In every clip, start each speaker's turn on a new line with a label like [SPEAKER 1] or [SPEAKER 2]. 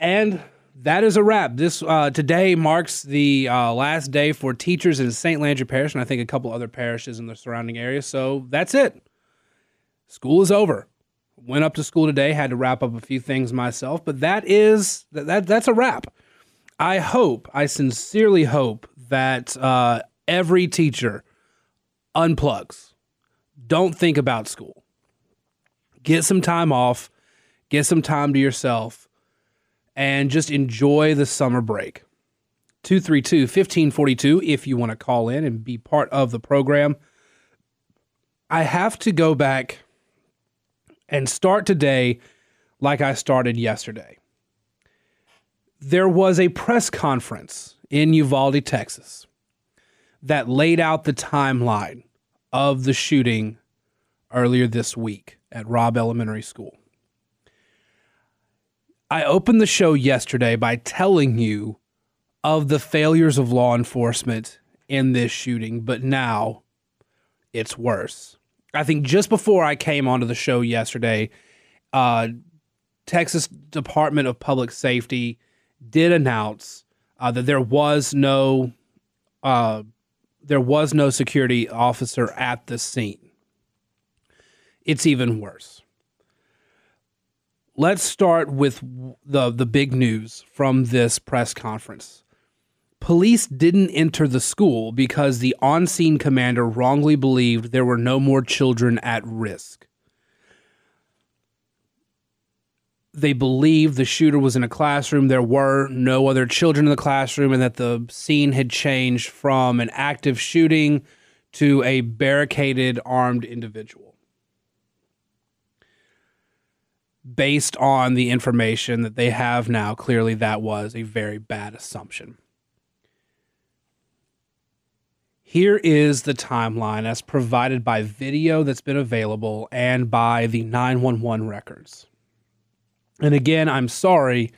[SPEAKER 1] And that is a wrap. This uh, today marks the uh, last day for teachers in St. Landry Parish, and I think a couple other parishes in the surrounding area. So that's it. School is over. Went up to school today. Had to wrap up a few things myself, but that is that, that that's a wrap. I hope, I sincerely hope that uh, every teacher unplugs. Don't think about school. Get some time off. Get some time to yourself and just enjoy the summer break. 232 1542 if you want to call in and be part of the program. I have to go back and start today like I started yesterday. There was a press conference in Uvalde, Texas that laid out the timeline of the shooting earlier this week at Robb Elementary School. I opened the show yesterday by telling you of the failures of law enforcement in this shooting, but now it's worse. I think just before I came onto the show yesterday, uh, Texas Department of Public Safety did announce uh, that there was no uh, there was no security officer at the scene. It's even worse let's start with the the big news from this press conference. Police didn't enter the school because the on-scene commander wrongly believed there were no more children at risk. They believed the shooter was in a classroom, there were no other children in the classroom, and that the scene had changed from an active shooting to a barricaded armed individual. Based on the information that they have now, clearly that was a very bad assumption. Here is the timeline as provided by video that's been available and by the 911 records. And again, I'm sorry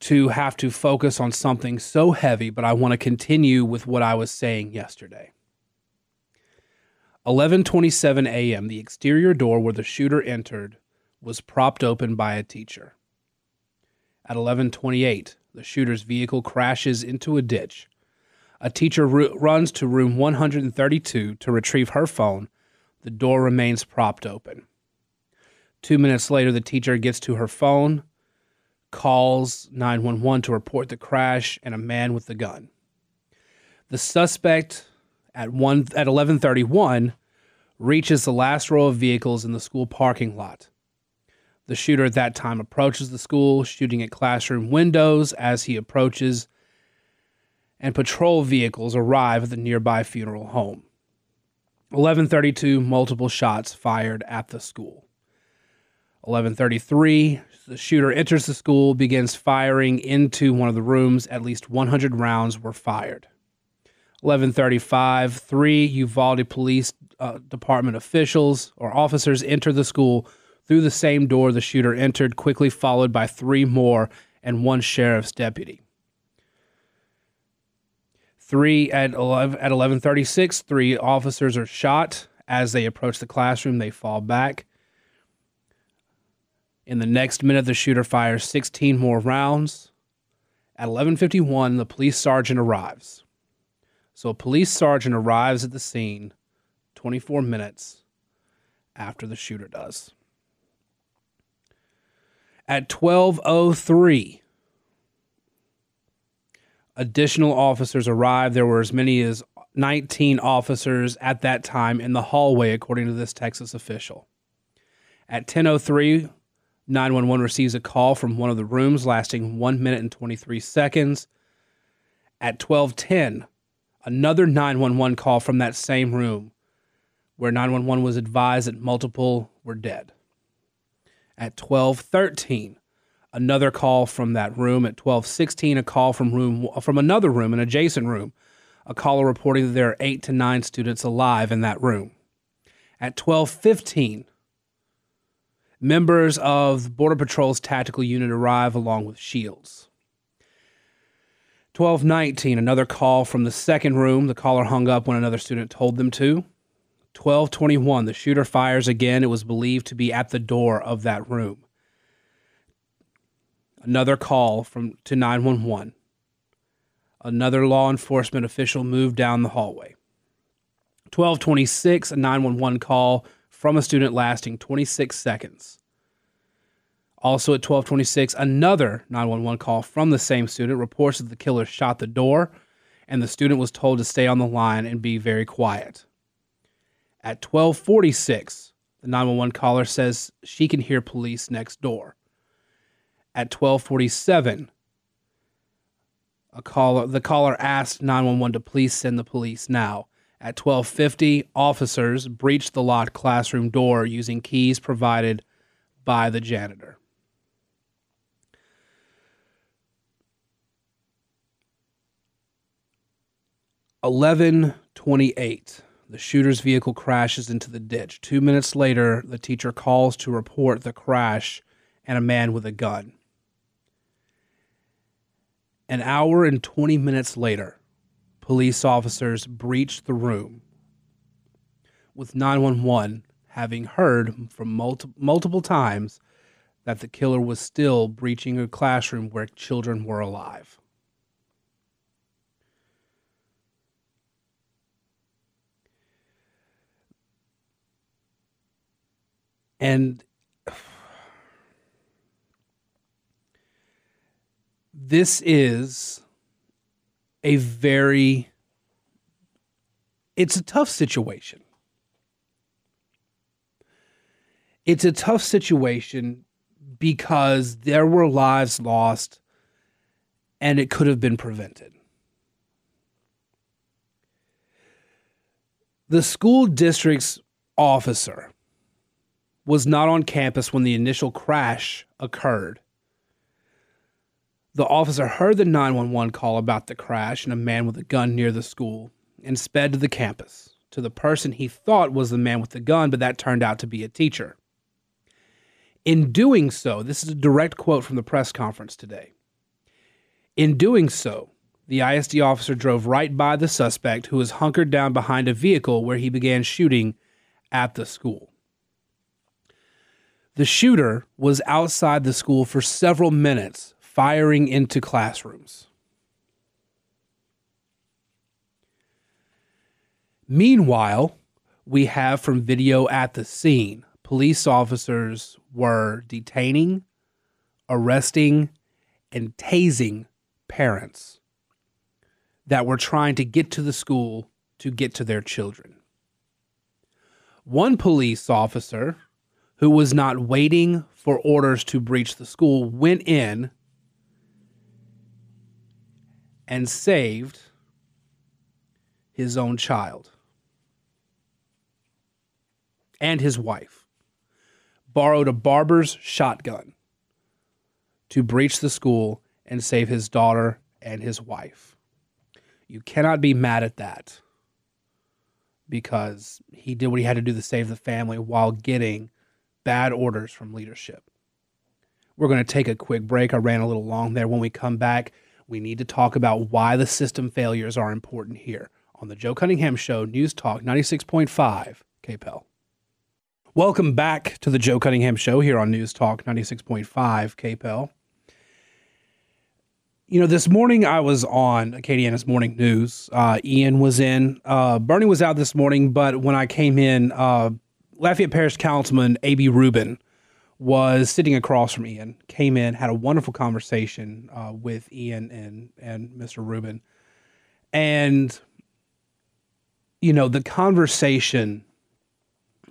[SPEAKER 1] to have to focus on something so heavy, but I want to continue with what I was saying yesterday. 11:27 a.m. the exterior door where the shooter entered was propped open by a teacher. At 11:28, the shooter's vehicle crashes into a ditch. A teacher ru- runs to room 132 to retrieve her phone. The door remains propped open. 2 minutes later, the teacher gets to her phone, calls 911 to report the crash and a man with a gun. The suspect at 1 at 11:31 reaches the last row of vehicles in the school parking lot. The shooter at that time approaches the school, shooting at classroom windows as he approaches, and patrol vehicles arrive at the nearby funeral home. 1132 multiple shots fired at the school. 1133 the shooter enters the school begins firing into one of the rooms at least 100 rounds were fired 1135 three uvalde police uh, department officials or officers enter the school through the same door the shooter entered, quickly followed by three more and one sheriff's deputy. Three at 11, at 1136, three officers are shot. As they approach the classroom, they fall back. In the next minute, the shooter fires 16 more rounds. At 11:51, the police sergeant arrives. So a police sergeant arrives at the scene 24 minutes after the shooter does. At 1203, additional officers arrived. There were as many as 19 officers at that time in the hallway, according to this Texas official. At 1003, 911 receives a call from one of the rooms lasting 1 minute and 23 seconds. At 1210, another 911 call from that same room where 911 was advised that multiple were dead at 12:13 another call from that room at 12:16 a call from room from another room an adjacent room. A caller reporting that there are 8 to 9 students alive in that room. At 12:15 members of border patrol's tactical unit arrive along with shields. 1219 another call from the second room. The caller hung up when another student told them to 1221, the shooter fires again. It was believed to be at the door of that room. Another call from to 911. Another law enforcement official moved down the hallway. 1226, a 911 call from a student lasting 26 seconds. Also at 1226, another 911 call from the same student reports that the killer shot the door and the student was told to stay on the line and be very quiet. At 1246, the 911 caller says she can hear police next door. At 1247, a caller the caller asked 911 to please send the police now. At 1250, officers breached the locked classroom door using keys provided by the janitor. Eleven twenty-eight. The shooter's vehicle crashes into the ditch. Two minutes later, the teacher calls to report the crash and a man with a gun. An hour and 20 minutes later, police officers breached the room, with 911 having heard from multi- multiple times that the killer was still breaching a classroom where children were alive. And this is a very it's a tough situation. It's a tough situation because there were lives lost and it could have been prevented. The school district's officer was not on campus when the initial crash occurred. The officer heard the 911 call about the crash and a man with a gun near the school and sped to the campus to the person he thought was the man with the gun, but that turned out to be a teacher. In doing so, this is a direct quote from the press conference today. In doing so, the ISD officer drove right by the suspect who was hunkered down behind a vehicle where he began shooting at the school. The shooter was outside the school for several minutes, firing into classrooms. Meanwhile, we have from video at the scene, police officers were detaining, arresting, and tasing parents that were trying to get to the school to get to their children. One police officer who was not waiting for orders to breach the school, went in and saved his own child and his wife. Borrowed a barber's shotgun to breach the school and save his daughter and his wife. You cannot be mad at that because he did what he had to do to save the family while getting bad orders from leadership. We're going to take a quick break. I ran a little long there. When we come back, we need to talk about why the system failures are important here on the Joe Cunningham Show, News Talk 96.5 KPEL. Welcome back to the Joe Cunningham Show here on News Talk 96.5 KPEL. You know, this morning I was on Acadiana's Morning News. Uh, Ian was in. Uh, Bernie was out this morning, but when I came in, uh, Lafayette Parish Councilman A.B. Rubin was sitting across from Ian, came in, had a wonderful conversation uh, with Ian and, and Mr. Rubin. And, you know, the conversation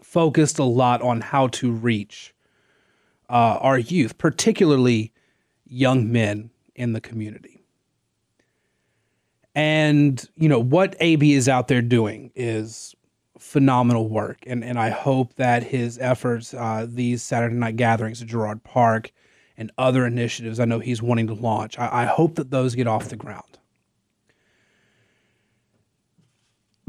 [SPEAKER 1] focused a lot on how to reach uh, our youth, particularly young men in the community. And, you know, what AB is out there doing is phenomenal work, and and I hope that his efforts, uh, these Saturday night gatherings at Girard Park, and other initiatives I know he's wanting to launch, I, I hope that those get off the ground.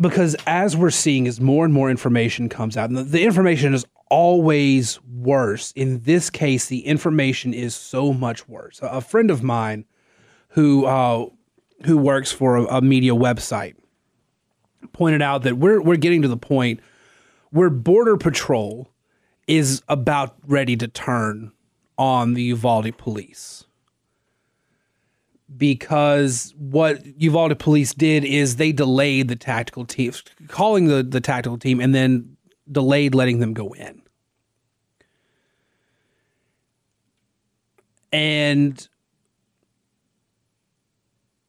[SPEAKER 1] Because as we're seeing, as more and more information comes out, and the, the information is always worse. In this case, the information is so much worse. A, a friend of mine who uh, who works for a, a media website pointed out that we're we're getting to the point where border patrol is about ready to turn on the Uvalde police because what Uvalde police did is they delayed the tactical team, calling the, the tactical team, and then delayed letting them go in. And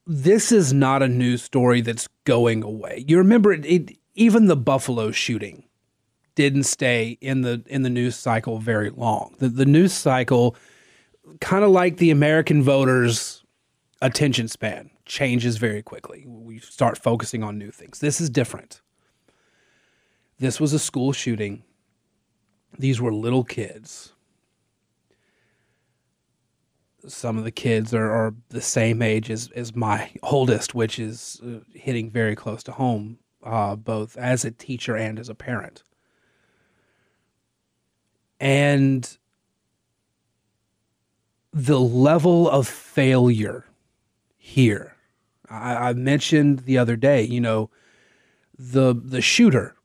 [SPEAKER 1] this is not a news story that's going away. You remember it, it, even the Buffalo shooting didn't stay in the in the news cycle very long. The the news cycle kind of like the American voters attention span changes very quickly. We start focusing on new things. This is different. This was a school shooting. These were little kids. Some of the kids are, are the same age as, as my oldest, which is uh, hitting very close to home, uh, both as a teacher and as a parent. And the level of failure here. I, I mentioned the other day, you know, the the shooter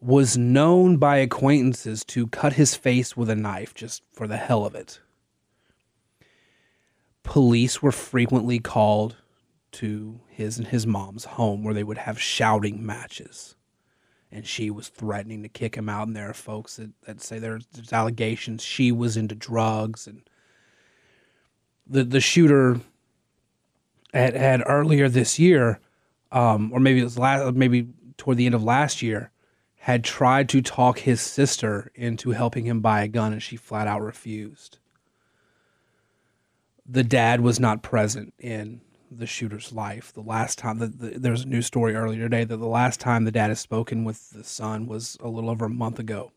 [SPEAKER 1] was known by acquaintances to cut his face with a knife just for the hell of it. Police were frequently called to his and his mom's home where they would have shouting matches. And she was threatening to kick him out. And there are folks that, that say there's, there's allegations she was into drugs. And the, the shooter had, had earlier this year, um, or maybe it was last, maybe toward the end of last year, had tried to talk his sister into helping him buy a gun, and she flat out refused. The dad was not present in the shooter's life. The last time that the, there was a news story earlier today that the last time the dad has spoken with the son was a little over a month ago,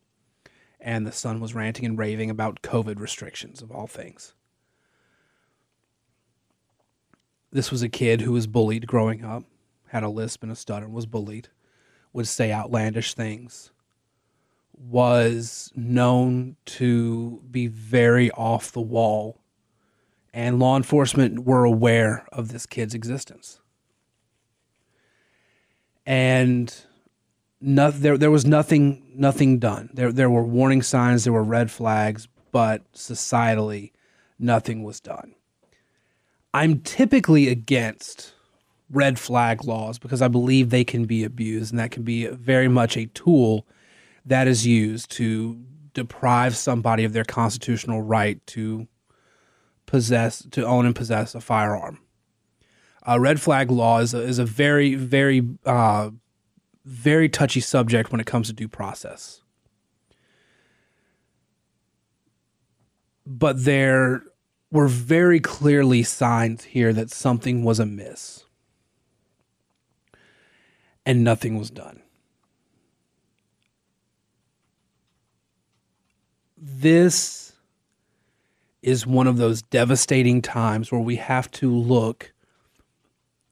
[SPEAKER 1] and the son was ranting and raving about COVID restrictions of all things this was a kid who was bullied growing up, had a lisp and a stutter, and was bullied, would say outlandish things, was known to be very off the wall, and law enforcement were aware of this kid's existence. And no, there, there was nothing nothing done. There, there were warning signs, there were red flags, but societally, nothing was done. I'm typically against red flag laws because I believe they can be abused and that can be very much a tool that is used to deprive somebody of their constitutional right to possess to own and possess a firearm. A red flag law is a, is a very very uh, very touchy subject when it comes to due process. But there were very clearly signs here that something was amiss. And nothing was done. This is one of those devastating times where we have to look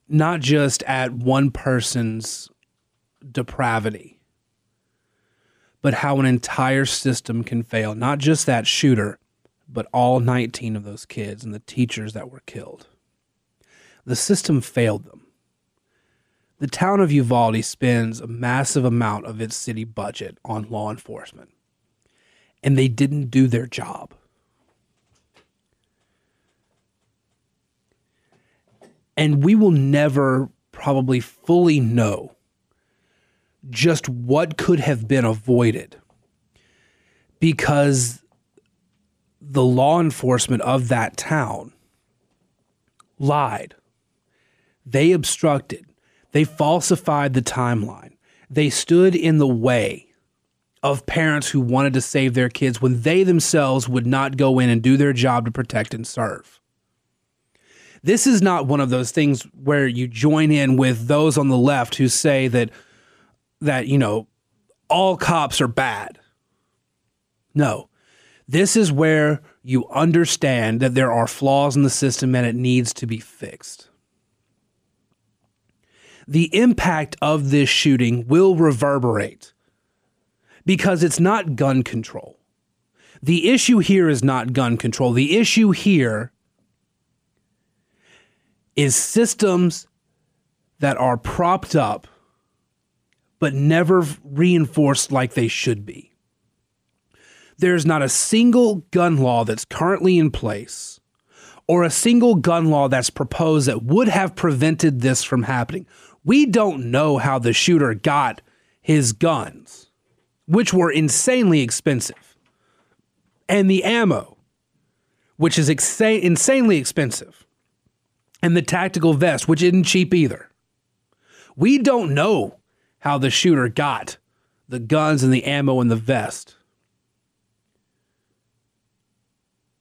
[SPEAKER 1] not just at one person's depravity, but how an entire system can fail. Not just that shooter, but all 19 of those kids and the teachers that were killed. The system failed them. The town of Uvalde spends a massive amount of its city budget on law enforcement, and they didn't do their job. And we will never probably fully know just what could have been avoided because the law enforcement of that town lied. They obstructed. They falsified the timeline. They stood in the way of parents who wanted to save their kids when they themselves would not go in and do their job to protect and serve. This is not one of those things where you join in with those on the left who say that that you know all cops are bad. No. This is where you understand that there are flaws in the system and it needs to be fixed. The impact of this shooting will reverberate because it's not gun control. The issue here is not gun control. The issue here is systems that are propped up but never reinforced like they should be. There's not a single gun law that's currently in place or a single gun law that's proposed that would have prevented this from happening. We don't know how the shooter got his guns, which were insanely expensive, and the ammo, which is exa- insanely expensive, and the tactical vest, which isn't cheap either. We don't know how the shooter got the guns and the ammo and the vest.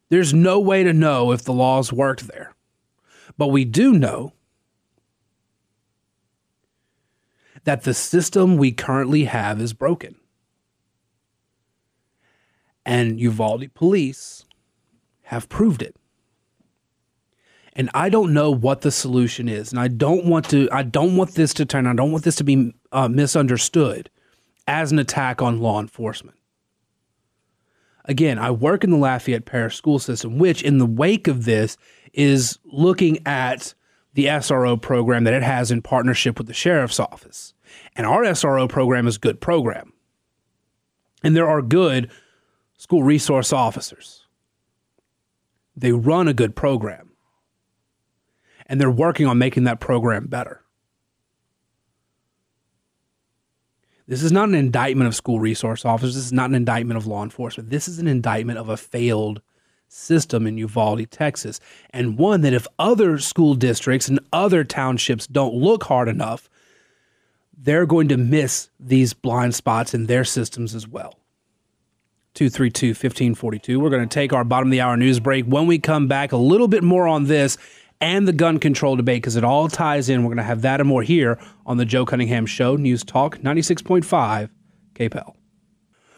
[SPEAKER 1] There's no way to know if the laws worked there. But we do know that the system we currently have is broken. And Uvalde police have proved it. And I don't know what the solution is. And I don't want to, I don't want this to turn, I don't want this to be uh, misunderstood as an attack on law enforcement. Again, I work in the Lafayette Parish school system, which, in the wake of this, is looking at the SRO program that it has in partnership with the sheriff's office. And our SRO program is a good program. And there are good school resource officers. They run a good program. And they're working on making that program better. This is not an indictment of school resource officers. This is not an indictment of law enforcement. This is an indictment of a failed system in Uvalde, Texas, and one that if other school districts and other townships don't look hard enough, they're going to miss these blind spots in their systems as well. 232 1542. We're going to take our bottom of the hour news break. When we come back, a little bit more on this and the gun control debate because it all ties in. We're going to have that and more here on the Joe Cunningham Show, News Talk 96.5 KPEL.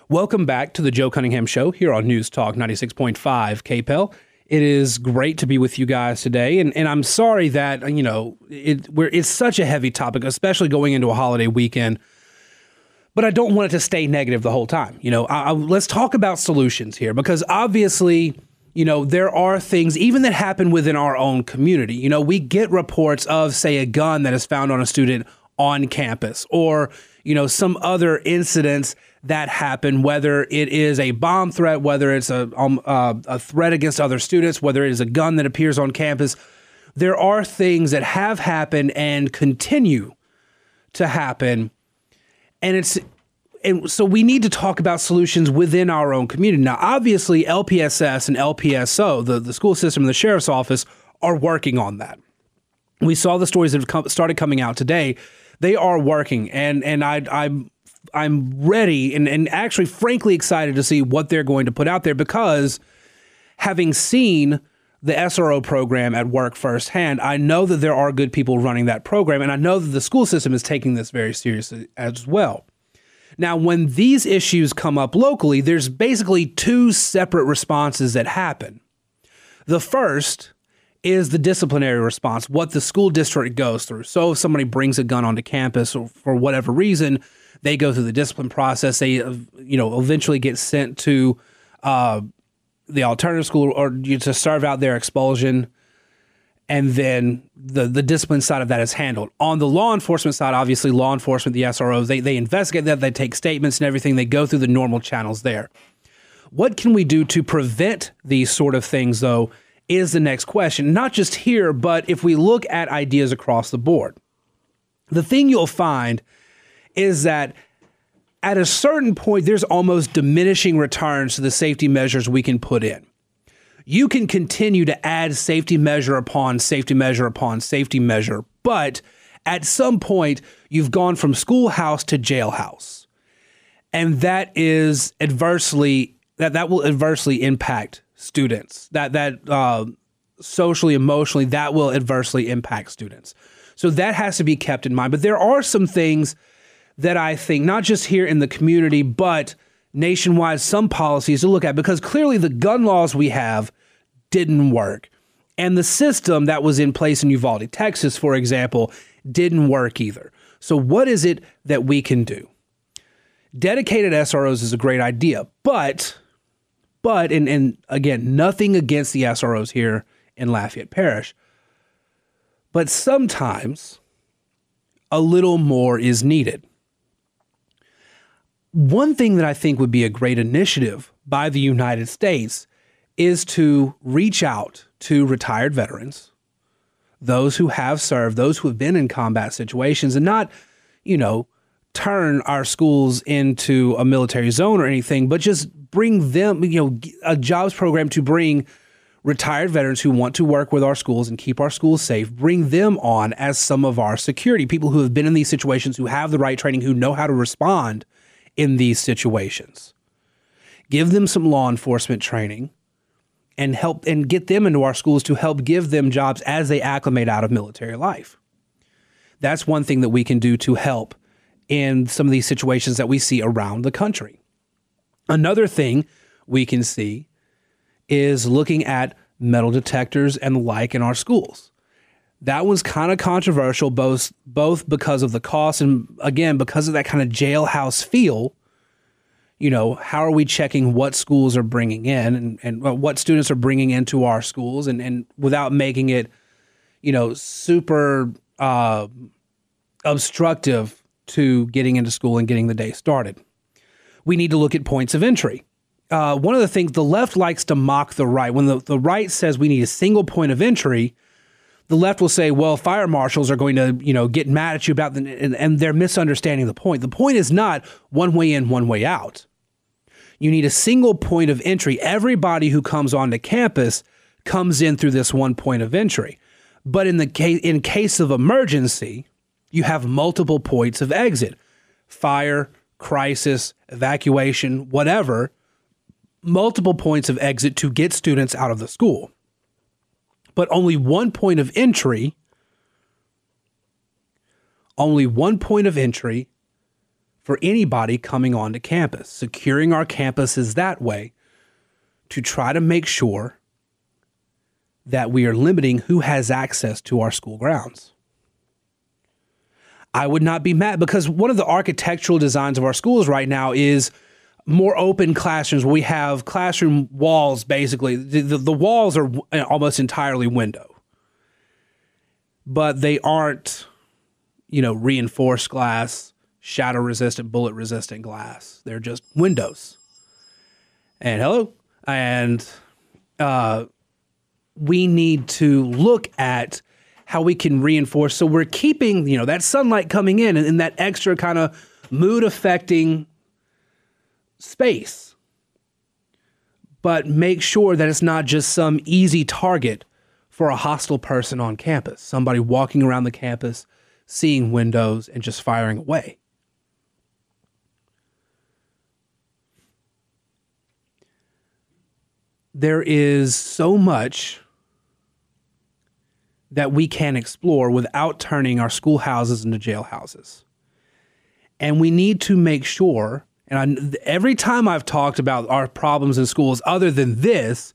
[SPEAKER 1] Welcome back to the Joe Cunningham Show here on News Talk 96.5 KPEL. It is great to be with you guys today, and, and I'm sorry that you know it, it's such a heavy topic, especially going into a holiday weekend. But I don't want it to stay negative the whole time. You know, I, I, let's talk about solutions here because obviously you know, there are things even that happen within our own community. You know, we get reports of, say, a gun that is found on a student on campus or, you know, some other incidents that happen, whether it is a bomb threat, whether it's a, um, uh, a threat against other students, whether it is a gun that appears on campus. There are things that have happened and continue to happen. And it's and so we need to talk about solutions within our own community. Now, obviously, LPSS and LPSO, the, the school system and the sheriff's office, are working on that. We saw the stories that have come, started coming out today. They are working, and and I, I'm I'm ready and, and actually, frankly, excited to see what they're going to put out there because having seen the SRO program at work firsthand, I know that there are good people running that program, and I know that the school system is taking this very seriously as well. Now, when these issues come up locally, there's basically two separate responses that happen. The first is the disciplinary response, what the school district goes through. So if somebody brings a gun onto campus or for whatever reason, they go through the discipline process. They, uh, you know, eventually get sent to uh, the alternative school or to serve out their expulsion and then the the discipline side of that is handled. On the law enforcement side, obviously, law enforcement, the SROs, they they investigate that, they take statements and everything. They go through the normal channels there. What can we do to prevent these sort of things, though? Is the next question. Not just here, but if we look at ideas across the board, the thing you'll find is that at a certain point, there's almost diminishing returns to the safety measures we can put in you can continue to add safety measure upon safety measure upon safety measure, but at some point, you've gone from schoolhouse to jailhouse. And that is adversely that that will adversely impact students. That that uh, socially, emotionally, that will adversely impact students. So that has to be kept in mind. But there are some things that I think, not just here in the community, but nationwide, some policies to look at because clearly the gun laws we have didn't work. And the system that was in place in Uvalde, Texas, for example, didn't work either. So, what is it that we can do? Dedicated SROs is a great idea, but, but, and, and again, nothing against the SROs here in Lafayette Parish, but sometimes a little more is needed. One thing that I think would be a great initiative by the United States is to reach out to retired veterans, those who have served, those who have been in combat situations, and not, you know, turn our schools into a military zone or anything, but just bring them, you know, a jobs program to bring retired veterans who want to work with our schools and keep our schools safe, bring them on as some of our security people who have been in these situations, who have the right training, who know how to respond in these situations. Give them some law enforcement training and help and get them into our schools to help give them jobs as they acclimate out of military life. That's one thing that we can do to help in some of these situations that we see around the country. Another thing we can see is looking at metal detectors and the like in our schools. That was kind of controversial, both both because of the cost and again because of that kind of jailhouse feel. You know, how are we checking what schools are bringing in and, and what students are bringing into our schools, and, and without making it, you know, super uh, obstructive to getting into school and getting the day started. We need to look at points of entry uh, one of the things the left likes to mock the right. When the, the right says we need a single point of entry, the left will say, well, fire marshals are going to, you know, get mad at you about the, and, and they're misunderstanding the point. The point is not one way in, one way out. You need a single point of entry. Everybody who comes onto campus comes in through this one point of entry. But in the case in case of emergency, you have multiple points of exit. Fire, crisis, evacuation, whatever multiple points of exit to get students out of the school, but only one point of entry. Only one point of entry for anybody coming onto campus. Securing our campuses that way to try to make sure that we are limiting who has access to our school grounds. I would not be mad because one of the architectural designs of our schools right now is more open classrooms we have classroom walls basically. The, the, the, walls are almost entirely window. But they aren't you know reinforced glass shadow resistant bullet resistant glass. They're just windows. And hello? And uh, we need to look at how we can reinforce. So we're keeping you know that sunlight coming in and, and that extra kind of mood affecting space. But make sure that it's not just some easy target for a hostile person on campus, somebody walking around the campus, seeing windows, and just firing away. There is so much that we can explore without turning our schoolhouses into jailhouses. And we need to make sure and I, every time I've talked about our problems in schools, other than this,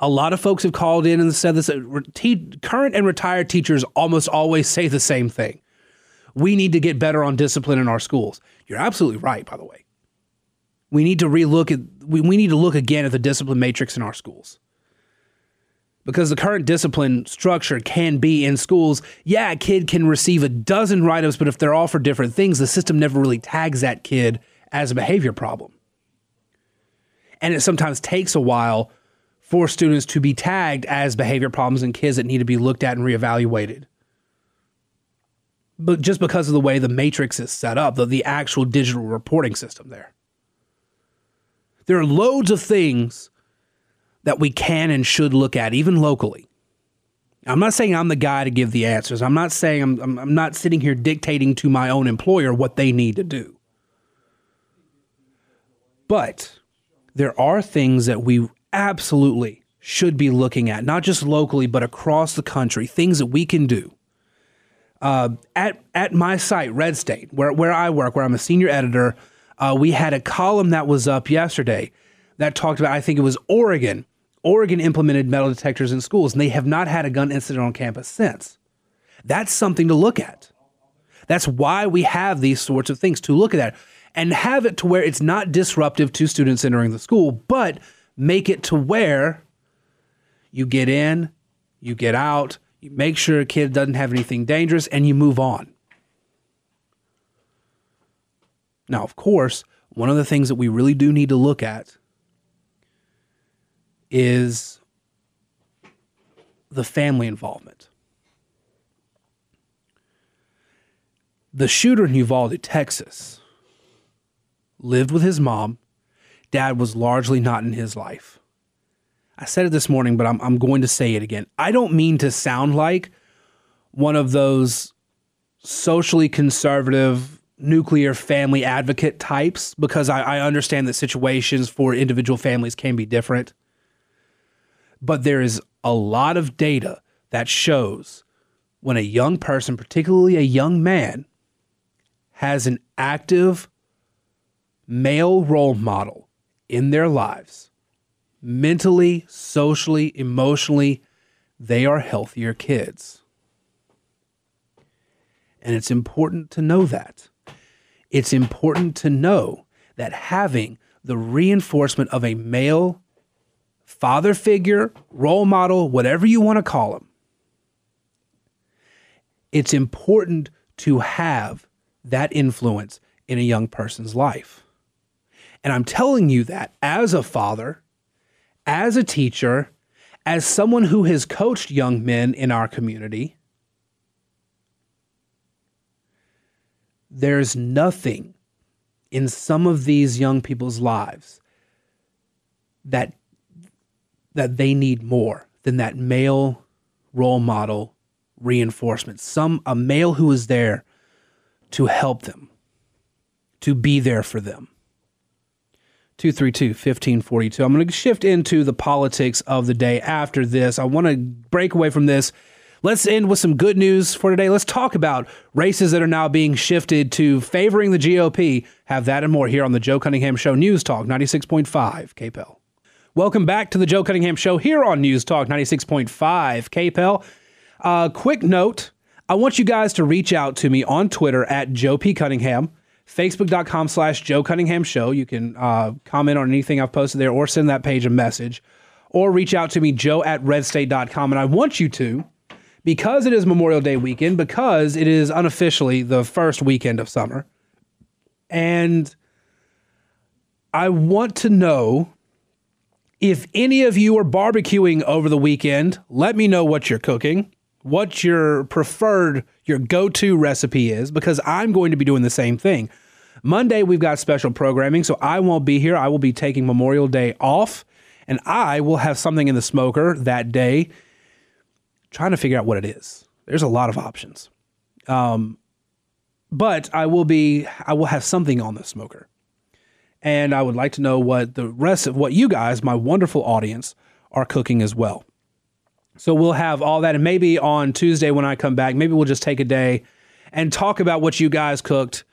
[SPEAKER 1] a lot of folks have called in and said this. Uh, te- current and retired teachers almost always say the same thing. We need to get better on discipline in our schools. You're absolutely right, by the way. We need to relook at we, we need to look again at the discipline matrix in our schools. Because the current discipline structure can be in schools, yeah, a kid can receive a dozen write ups, but if they're all for different things, the system never really tags that kid as a behavior problem. And it sometimes takes a while for students to be tagged as behavior problems and kids that need to be looked at and reevaluated. But just because of the way the matrix is set up, the, the actual digital reporting system there. There are loads of things that we can and should look at, even locally. I'm not saying I'm the guy to give the answers. I'm not saying I'm, I'm, I'm not sitting here dictating to my own employer what they need to do. But there are things that we absolutely should be looking at, not just locally, but across the country, things that we can do. Uh, at at my site, Red State, where where I work, where I'm a senior editor, uh, we had a column that was up yesterday that talked about. I think it was Oregon. Oregon implemented metal detectors in schools, and they have not had a gun incident on campus since. That's something to look at. That's why we have these sorts of things to look at and have it to where it's not disruptive to students entering the school, but make it to where you get in, you get out, you make sure a kid doesn't have anything dangerous, and you move on. Now, of course, one of the things that we really do need to look at is the family involvement. The shooter in Uvalde, Texas, lived with his mom. Dad was largely not in his life. I said it this morning, but I'm, I'm going to say it again. I don't mean to sound like one of those socially conservative nuclear family advocate types because I, I understand that situations for individual families can be different. But there is a lot of data that shows when a young person, particularly a young man, has an active male role model in their lives, mentally, socially, emotionally, they are healthier kids. And it's important to know that. It's important to know that having the reinforcement of a male father figure, role model, whatever you want to call him, it's important to have that influence in a young person's life. And I'm telling you that as a father, as a teacher, as someone who has coached young men in our community, there's nothing in some of these young people's lives that that they need more than that male role model reinforcement. Some a male who is there to help them to be there for them 232 1542 i'm going to shift into the politics of the day after this i want to break away from this Let's end with some good news for today. Let's talk about races that are now being shifted to favoring the GOP. Have that and more here on the Joe Cunningham Show News Talk 96.5 KPEL. Welcome back to the Joe Cunningham Show here on News Talk 96.5 KPEL. Uh, quick note I want you guys to reach out to me on Twitter at Joe P. Cunningham, Facebook.com slash Joe Cunningham Show. You can uh, comment on anything I've posted there or send that page a message or reach out to me, joe at redstate.com. And I want you to because it is Memorial Day weekend, because it is unofficially the first weekend of summer. And I want to know if any of you are barbecuing over the weekend, let me know what you're cooking, what your preferred, your go to recipe is, because I'm going to be doing the same thing. Monday, we've got special programming, so I won't be here. I will be taking Memorial Day off, and I will have something in the smoker that day trying to figure out what it is. There's a lot of options. Um, but I will be I will have something on the smoker. And I would like to know what the rest of what you guys, my wonderful audience, are cooking as well. So we'll have all that and maybe on Tuesday when I come back, maybe we'll just take a day and talk about what you guys cooked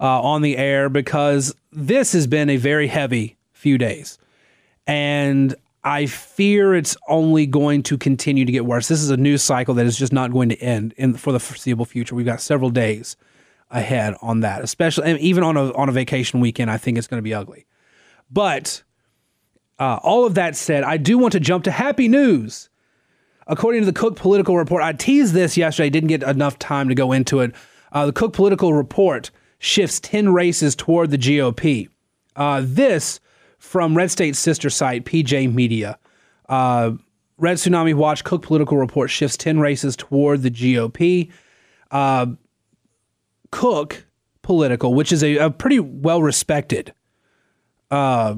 [SPEAKER 1] uh, on the air because this has been a very heavy few days. And I fear it's only going to continue to get worse. This is a news cycle that is just not going to end in for the foreseeable future. We've got several days ahead on that, especially and even on a on a vacation weekend. I think it's going to be ugly. But uh, all of that said, I do want to jump to happy news. According to the Cook Political Report, I teased this yesterday, didn't get enough time to go into it. Uh, the Cook Political Report shifts 10 races toward the GOP. Uh, this from Red State's sister site, PJ Media. Uh, Red Tsunami Watch Cook Political Report shifts 10 races toward the GOP. Uh, Cook Political, which is a, a pretty well respected uh,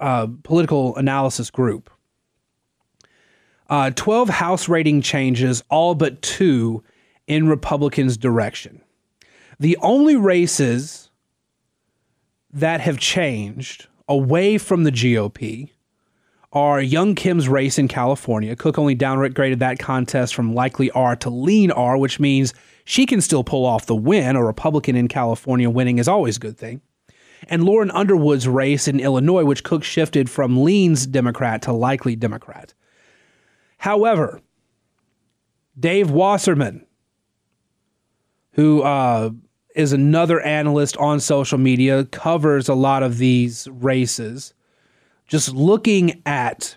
[SPEAKER 1] uh, political analysis group. Uh, 12 House rating changes, all but two in Republicans' direction. The only races that have changed away from the GOP are Young Kim's race in California. Cook only downgraded that contest from likely R to lean R, which means she can still pull off the win. A Republican in California winning is always a good thing. And Lauren Underwood's race in Illinois, which Cook shifted from leans Democrat to likely Democrat. However, Dave Wasserman, who uh, is another analyst on social media, covers a lot of these races. Just looking at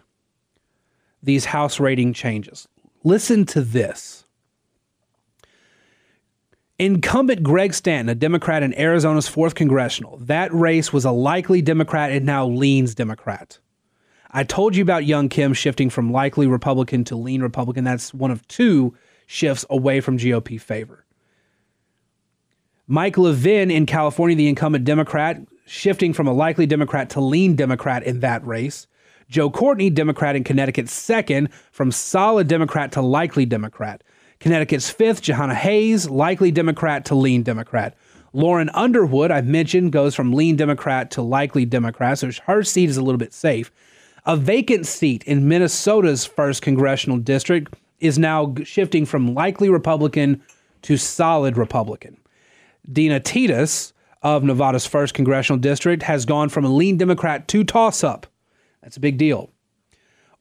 [SPEAKER 1] these house rating changes. Listen to this. Incumbent Greg Stanton, a Democrat in Arizona's 4th congressional, that race was a likely Democrat and now leans Democrat. I told you about Young Kim shifting from likely Republican to lean Republican. That's one of two shifts away from GOP favor. Mike Levin in California, the incumbent Democrat, shifting from a likely Democrat to lean Democrat in that race. Joe Courtney, Democrat in Connecticut, second, from solid Democrat to likely Democrat. Connecticut's fifth, Jahana Hayes, likely Democrat to lean Democrat. Lauren Underwood, I've mentioned, goes from lean Democrat to likely Democrat, so her seat is a little bit safe. A vacant seat in Minnesota's first congressional district is now shifting from likely Republican to solid Republican. Dina Titus of Nevada's first congressional district has gone from a lean Democrat to toss up. That's a big deal.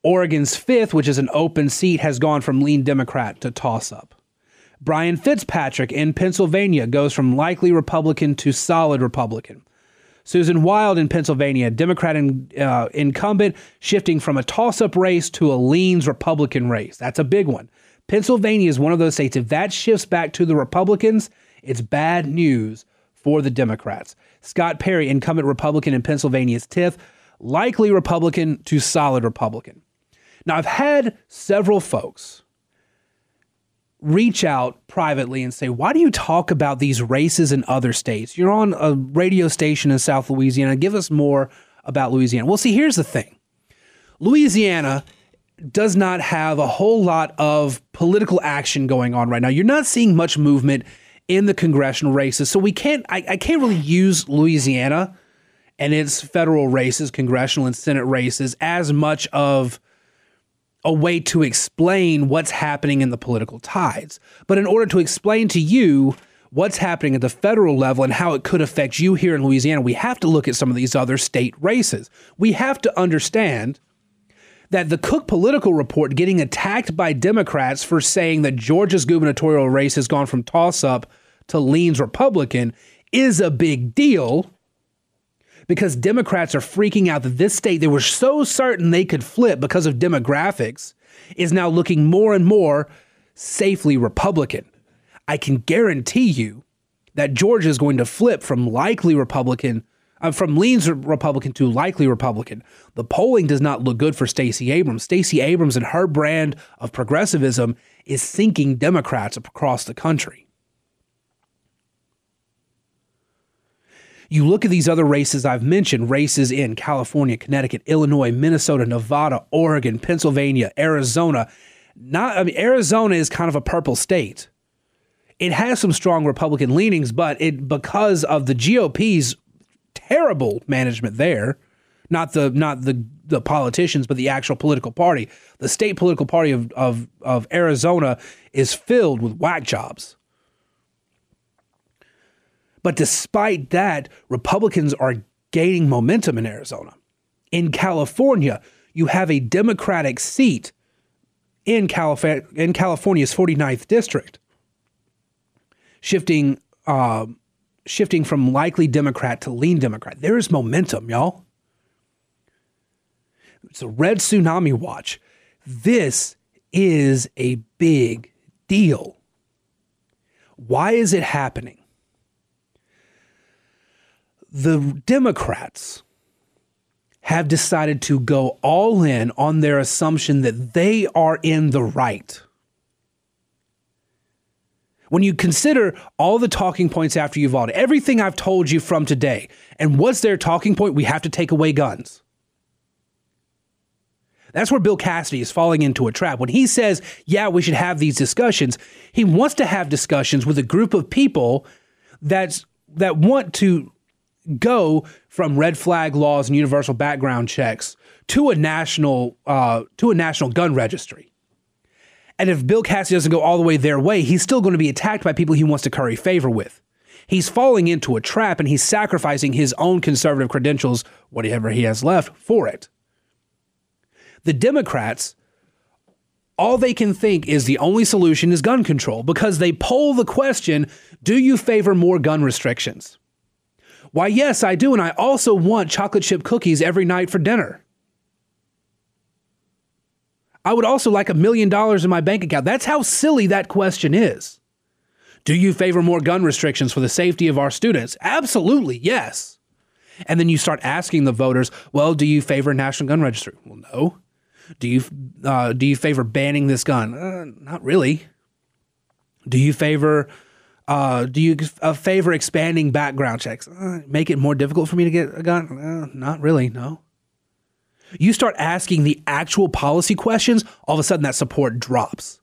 [SPEAKER 1] Oregon's fifth, which is an open seat, has gone from lean Democrat to toss up. Brian Fitzpatrick in Pennsylvania goes from likely Republican to solid Republican. Susan Wild in Pennsylvania, Democrat in, uh, incumbent, shifting from a toss up race to a leans Republican race. That's a big one. Pennsylvania is one of those states. If that shifts back to the Republicans, it's bad news for the Democrats. Scott Perry, incumbent Republican in Pennsylvania's 10th, likely Republican to solid Republican. Now, I've had several folks reach out privately and say, Why do you talk about these races in other states? You're on a radio station in South Louisiana. Give us more about Louisiana. Well, see, here's the thing Louisiana does not have a whole lot of political action going on right now. You're not seeing much movement in the congressional races. So we can't, I, I can't really use Louisiana and its federal races, congressional and Senate races, as much of a way to explain what's happening in the political tides. But in order to explain to you what's happening at the federal level and how it could affect you here in Louisiana, we have to look at some of these other state races. We have to understand that the Cook Political Report getting attacked by Democrats for saying that Georgia's gubernatorial race has gone from toss up to leans Republican is a big deal because Democrats are freaking out that this state they were so certain they could flip because of demographics is now looking more and more safely Republican. I can guarantee you that Georgia is going to flip from likely Republican, uh, from leans Republican to likely Republican. The polling does not look good for Stacey Abrams. Stacey Abrams and her brand of progressivism is sinking Democrats across the country. You look at these other races I've mentioned races in California, Connecticut, Illinois, Minnesota, Nevada, Oregon, Pennsylvania, Arizona. Not, I mean, Arizona is kind of a purple state. It has some strong Republican leanings, but it because of the GOP's terrible management there, not the not the the politicians, but the actual political party. The state political party of of, of Arizona is filled with whack jobs. But despite that, Republicans are gaining momentum in Arizona. In California, you have a Democratic seat in, Calif- in California's 49th district, shifting, uh, shifting from likely Democrat to lean Democrat. There is momentum, y'all. It's a red tsunami watch. This is a big deal. Why is it happening? The Democrats have decided to go all in on their assumption that they are in the right. When you consider all the talking points after you've Uvalde, everything I've told you from today, and what's their talking point? We have to take away guns. That's where Bill Cassidy is falling into a trap. When he says, yeah, we should have these discussions, he wants to have discussions with a group of people that's, that want to go from red flag laws and universal background checks to a national uh, to a national gun registry. And if Bill Cassidy doesn't go all the way their way, he's still going to be attacked by people he wants to curry favor with. He's falling into a trap and he's sacrificing his own conservative credentials, whatever he has left, for it. The Democrats, all they can think is the only solution is gun control because they poll the question do you favor more gun restrictions? Why, yes, I do. And I also want chocolate chip cookies every night for dinner. I would also like a million dollars in my bank account. That's how silly that question is. Do you favor more gun restrictions for the safety of our students? Absolutely, yes. And then you start asking the voters, well, do you favor national gun registry? Well, no. Do you uh, do you favor banning this gun? Uh, not really. Do you favor uh, do you favor expanding background checks? Uh, make it more difficult for me to get a gun? Uh, not really. No. You start asking the actual policy questions, all of a sudden that support drops.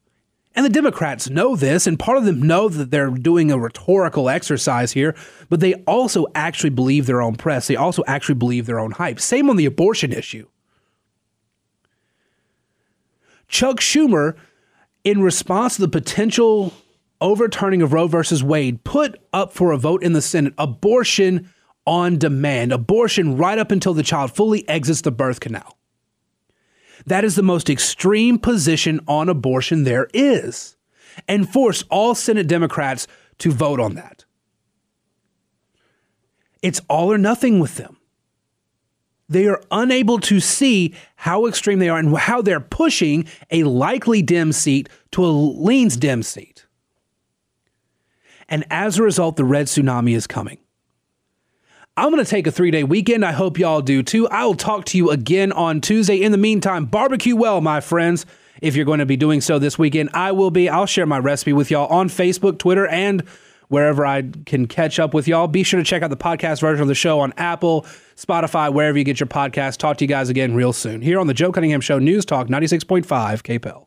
[SPEAKER 1] And the Democrats know this, and part of them know that they're doing a rhetorical exercise here, but they also actually believe their own press. They also actually believe their own hype. Same on the abortion issue. Chuck Schumer, in response to the potential overturning of Roe versus Wade, put up for a vote in the Senate abortion on demand, abortion right up until the child fully exits the birth canal. That is the most extreme position on abortion there is, and force all Senate Democrats to vote on that. It's all or nothing with them. They are unable to see how extreme they are and how they're pushing a likely Dem seat to a leans Dem seat. And as a result, the red tsunami is coming. I'm going to take a three day weekend. I hope y'all do too. I will talk to you again on Tuesday. In the meantime, barbecue well, my friends. If you're going to be doing so this weekend, I will be. I'll share my recipe with y'all on Facebook, Twitter, and wherever I can catch up with y'all. Be sure to check out the podcast version of the show on Apple, Spotify, wherever you get your podcast. Talk to you guys again real soon here on the Joe Cunningham Show News Talk 96.5 KPEL.